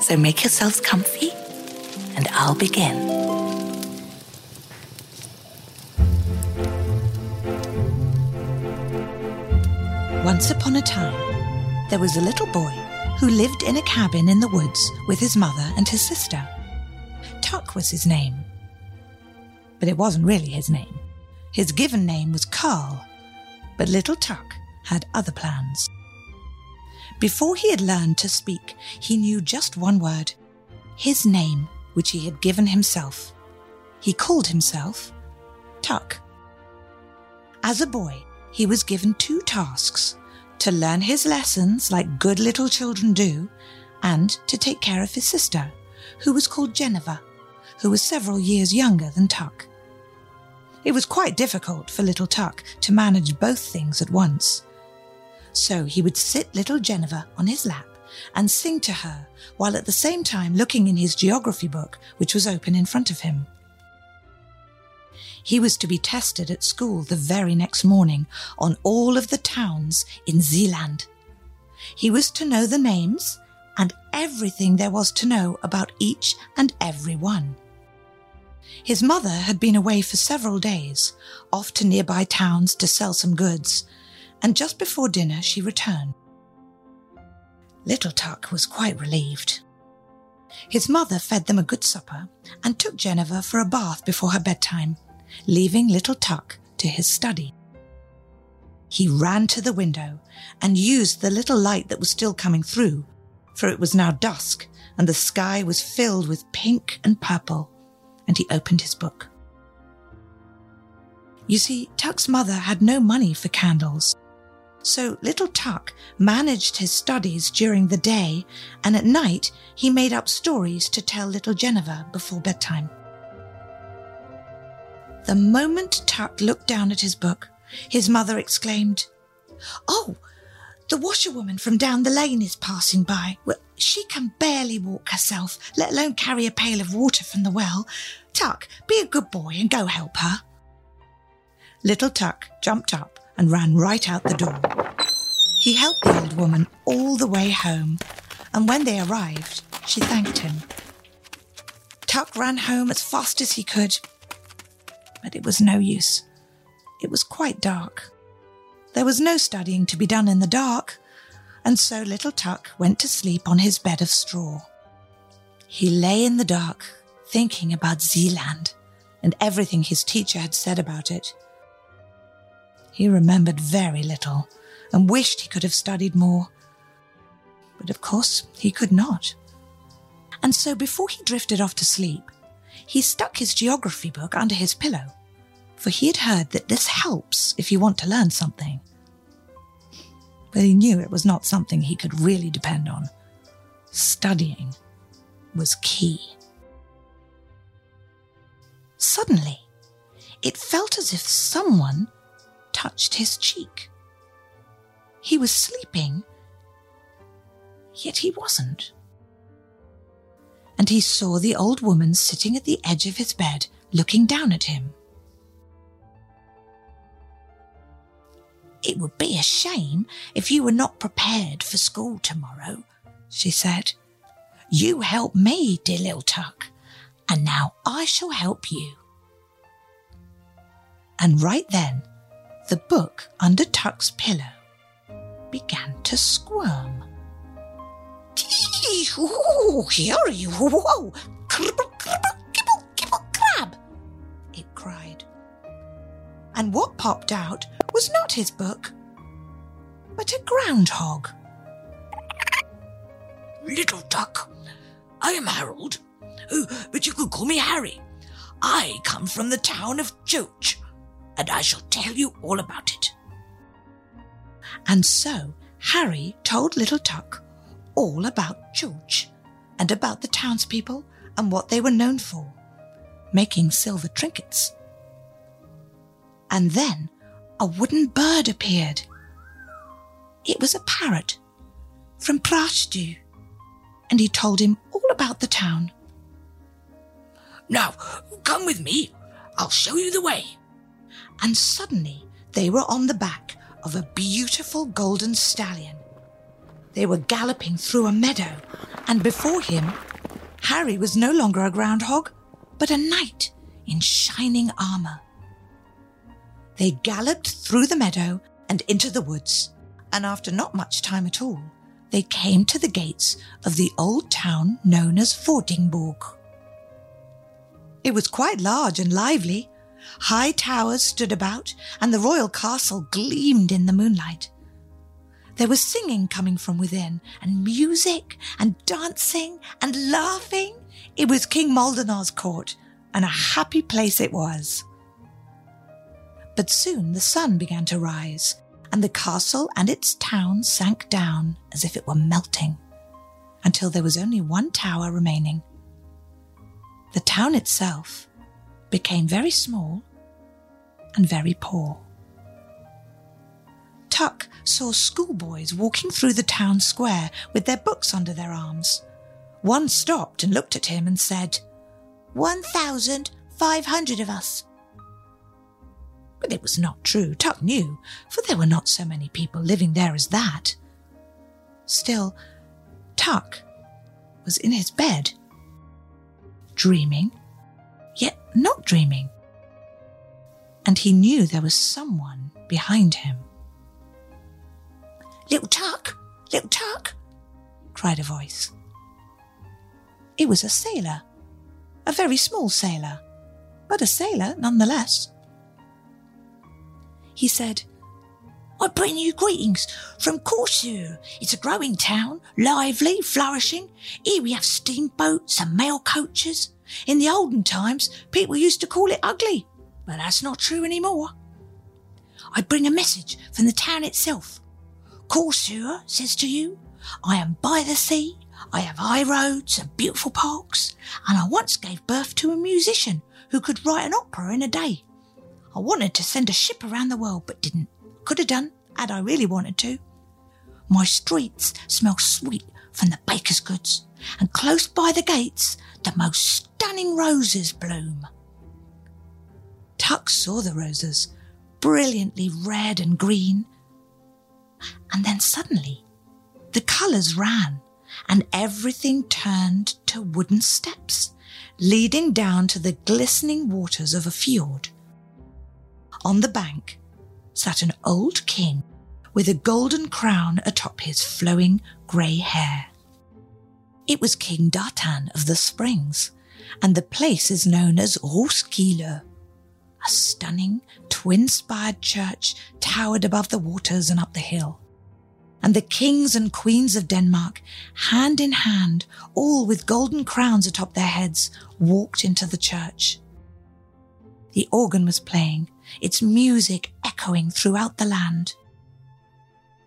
So make yourselves comfy, and I'll begin. Once upon a time, there was a little boy who lived in a cabin in the woods with his mother and his sister. Tuck was his name. But it wasn't really his name. His given name was Carl. But little Tuck had other plans. Before he had learned to speak, he knew just one word his name, which he had given himself. He called himself Tuck. As a boy, he was given two tasks to learn his lessons like good little children do, and to take care of his sister, who was called Jennifer, who was several years younger than Tuck. It was quite difficult for little Tuck to manage both things at once. So he would sit little Jennifer on his lap and sing to her while at the same time looking in his geography book, which was open in front of him. He was to be tested at school the very next morning on all of the towns in Zealand. He was to know the names and everything there was to know about each and every one. His mother had been away for several days, off to nearby towns to sell some goods, and just before dinner she returned. Little Tuck was quite relieved. His mother fed them a good supper and took Jennifer for a bath before her bedtime, leaving little Tuck to his study. He ran to the window and used the little light that was still coming through, for it was now dusk and the sky was filled with pink and purple, and he opened his book. You see, Tuck's mother had no money for candles, so little Tuck managed his studies during the day, and at night he made up stories to tell little Jennifer before bedtime. The moment Tuck looked down at his book, his mother exclaimed, Oh, the washerwoman from down the lane is passing by. Well, she can barely walk herself, let alone carry a pail of water from the well. Tuck, be a good boy and go help her. Little Tuck jumped up and ran right out the door. He helped the old woman all the way home, and when they arrived, she thanked him. Tuck ran home as fast as he could, but it was no use. It was quite dark. There was no studying to be done in the dark, and so little Tuck went to sleep on his bed of straw. He lay in the dark, thinking about Zealand and everything his teacher had said about it. He remembered very little and wished he could have studied more. But of course, he could not. And so before he drifted off to sleep, he stuck his geography book under his pillow, for he had heard that this helps if you want to learn something. But he knew it was not something he could really depend on. Studying was key. Suddenly, it felt as if someone touched his cheek. He was sleeping, yet he wasn't. And he saw the old woman sitting at the edge of his bed, looking down at him. It would be a shame if you were not prepared for school tomorrow, she said. You help me, dear little Tuck, and now I shall help you. And right then, the book under Tuck's pillow began to squirm. "Here Tee ho Kibble Kibble crab! It cried. And what popped out was not his book, but a groundhog. Little Tuck, I am Harold, oh, but you could call me Harry. I come from the town of Choach and I shall tell you all about it. And so Harry told little Tuck all about George and about the townspeople and what they were known for, making silver trinkets. And then a wooden bird appeared. It was a parrot from Prashtu, and he told him all about the town. Now, come with me. I'll show you the way. And suddenly they were on the back of a beautiful golden stallion. They were galloping through a meadow, and before him, Harry was no longer a groundhog, but a knight in shining armor. They galloped through the meadow and into the woods, and after not much time at all, they came to the gates of the old town known as Vordingborg. It was quite large and lively. High towers stood about, and the royal castle gleamed in the moonlight. There was singing coming from within, and music, and dancing, and laughing. It was King Moldonar's court, and a happy place it was. But soon the sun began to rise, and the castle and its town sank down as if it were melting, until there was only one tower remaining. The town itself became very small and very poor. Tuck saw schoolboys walking through the town square with their books under their arms. One stopped and looked at him and said, One thousand five hundred of us. But it was not true, Tuck knew, for there were not so many people living there as that. Still, Tuck was in his bed, dreaming, not dreaming. And he knew there was someone behind him. Little Tuck, little Tuck, cried a voice. It was a sailor, a very small sailor, but a sailor nonetheless he said, I bring you greetings from Corsu. It's a growing town, lively, flourishing. Here we have steamboats and mail coaches. In the olden times, people used to call it ugly, but that's not true anymore. I bring a message from the town itself. Corsu says to you, I am by the sea, I have high roads and beautiful parks, and I once gave birth to a musician who could write an opera in a day. I wanted to send a ship around the world, but didn't. Could have done, had I really wanted to. My streets smell sweet from the baker's goods, and close by the gates, the most stunning roses bloom. Tuck saw the roses, brilliantly red and green. And then suddenly, the colours ran, and everything turned to wooden steps, leading down to the glistening waters of a fjord. On the bank sat an old king with a golden crown atop his flowing grey hair. It was King Dartan of the Springs, and the place is known as Roskilde. A stunning twin spired church towered above the waters and up the hill. And the kings and queens of Denmark, hand in hand, all with golden crowns atop their heads, walked into the church. The organ was playing, its music echoing throughout the land.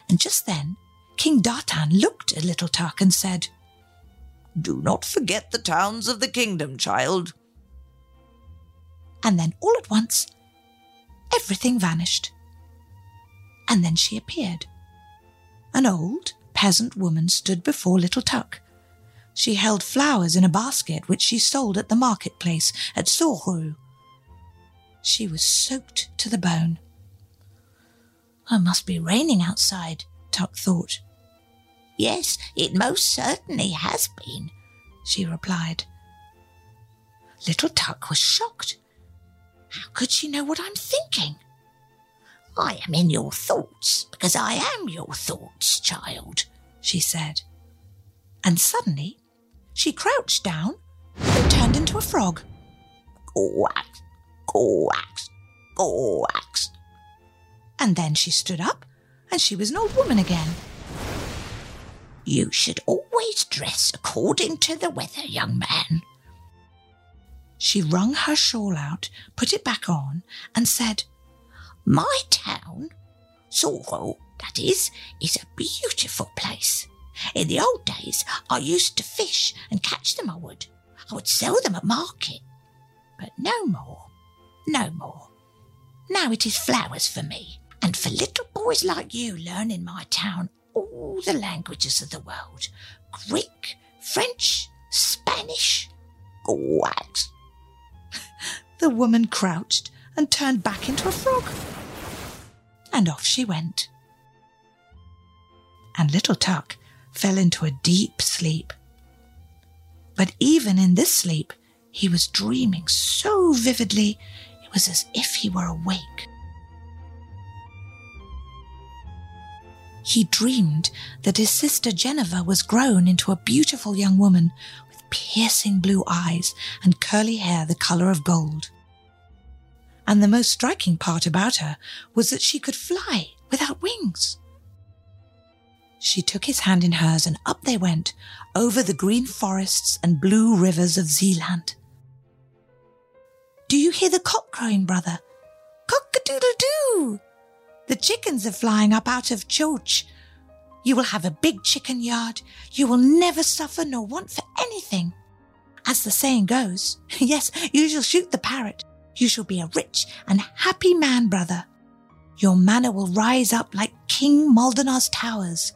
And just then, King Dartan looked at little Tuck and said, Do not forget the towns of the kingdom, child. And then all at once, everything vanished. And then she appeared. An old peasant woman stood before little Tuck. She held flowers in a basket which she sold at the marketplace at Sorru. She was soaked to the bone. It must be raining outside, Tuck thought. Yes, it most certainly has been, she replied. Little Tuck was shocked. How could she know what I'm thinking? I am in your thoughts because I am your thoughts, child, she said. And suddenly she crouched down and turned into a frog. Quack, Coax, coax. And then she stood up and she was an old woman again. You should always dress according to the weather, young man. She wrung her shawl out, put it back on, and said, My town, Sorrow, that is, is a beautiful place. In the old days, I used to fish and catch them, I would. I would sell them at market. But no more, no more. Now it is flowers for me, and for little boys like you learn in my town all the languages of the world Greek, French, Spanish. What? The woman crouched and turned back into a frog. And off she went. And little Tuck fell into a deep sleep. But even in this sleep, he was dreaming so vividly, it was as if he were awake. He dreamed that his sister Jennifer was grown into a beautiful young woman with piercing blue eyes and curly hair the color of gold. And the most striking part about her was that she could fly without wings. She took his hand in hers and up they went over the green forests and blue rivers of Zealand. Do you hear the cock crowing, brother? Cock a doodle doo! The chickens are flying up out of church. You will have a big chicken yard. You will never suffer nor want for anything. As the saying goes, yes, you shall shoot the parrot. You shall be a rich and happy man, brother. Your manor will rise up like King Maldenar's towers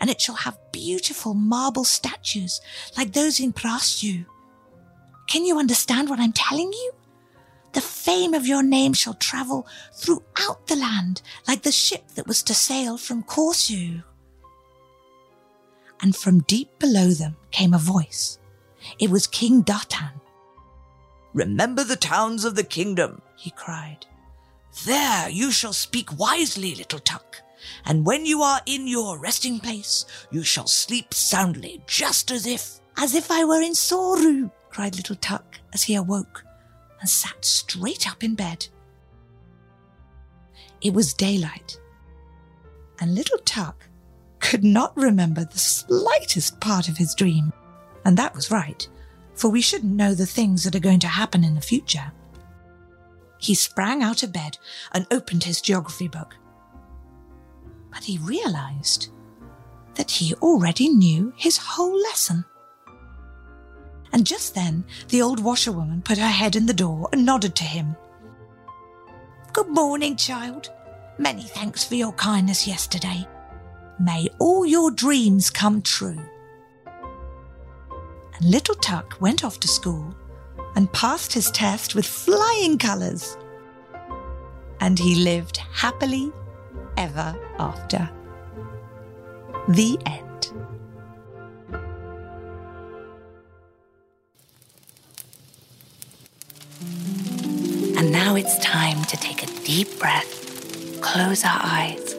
and it shall have beautiful marble statues like those in Prastu. Can you understand what I'm telling you? The fame of your name shall travel throughout the land like the ship that was to sail from Corsu. And from deep below them came a voice. It was King Dartan. Remember the towns of the kingdom, he cried. There you shall speak wisely, little Tuck and when you are in your resting place, you shall sleep soundly, just as if. As if I were in Soru, cried little Tuck as he awoke and sat straight up in bed. It was daylight, and little Tuck could not remember the slightest part of his dream. And that was right, for we shouldn't know the things that are going to happen in the future. He sprang out of bed and opened his geography book but he realized that he already knew his whole lesson. And just then, the old washerwoman put her head in the door and nodded to him. Good morning, child. Many thanks for your kindness yesterday. May all your dreams come true. And little Tuck went off to school and passed his test with flying colours. And he lived happily ever after. The end. Now it's time to take a deep breath, close our eyes,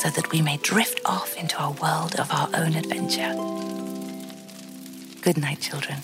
so that we may drift off into a world of our own adventure. Good night, children.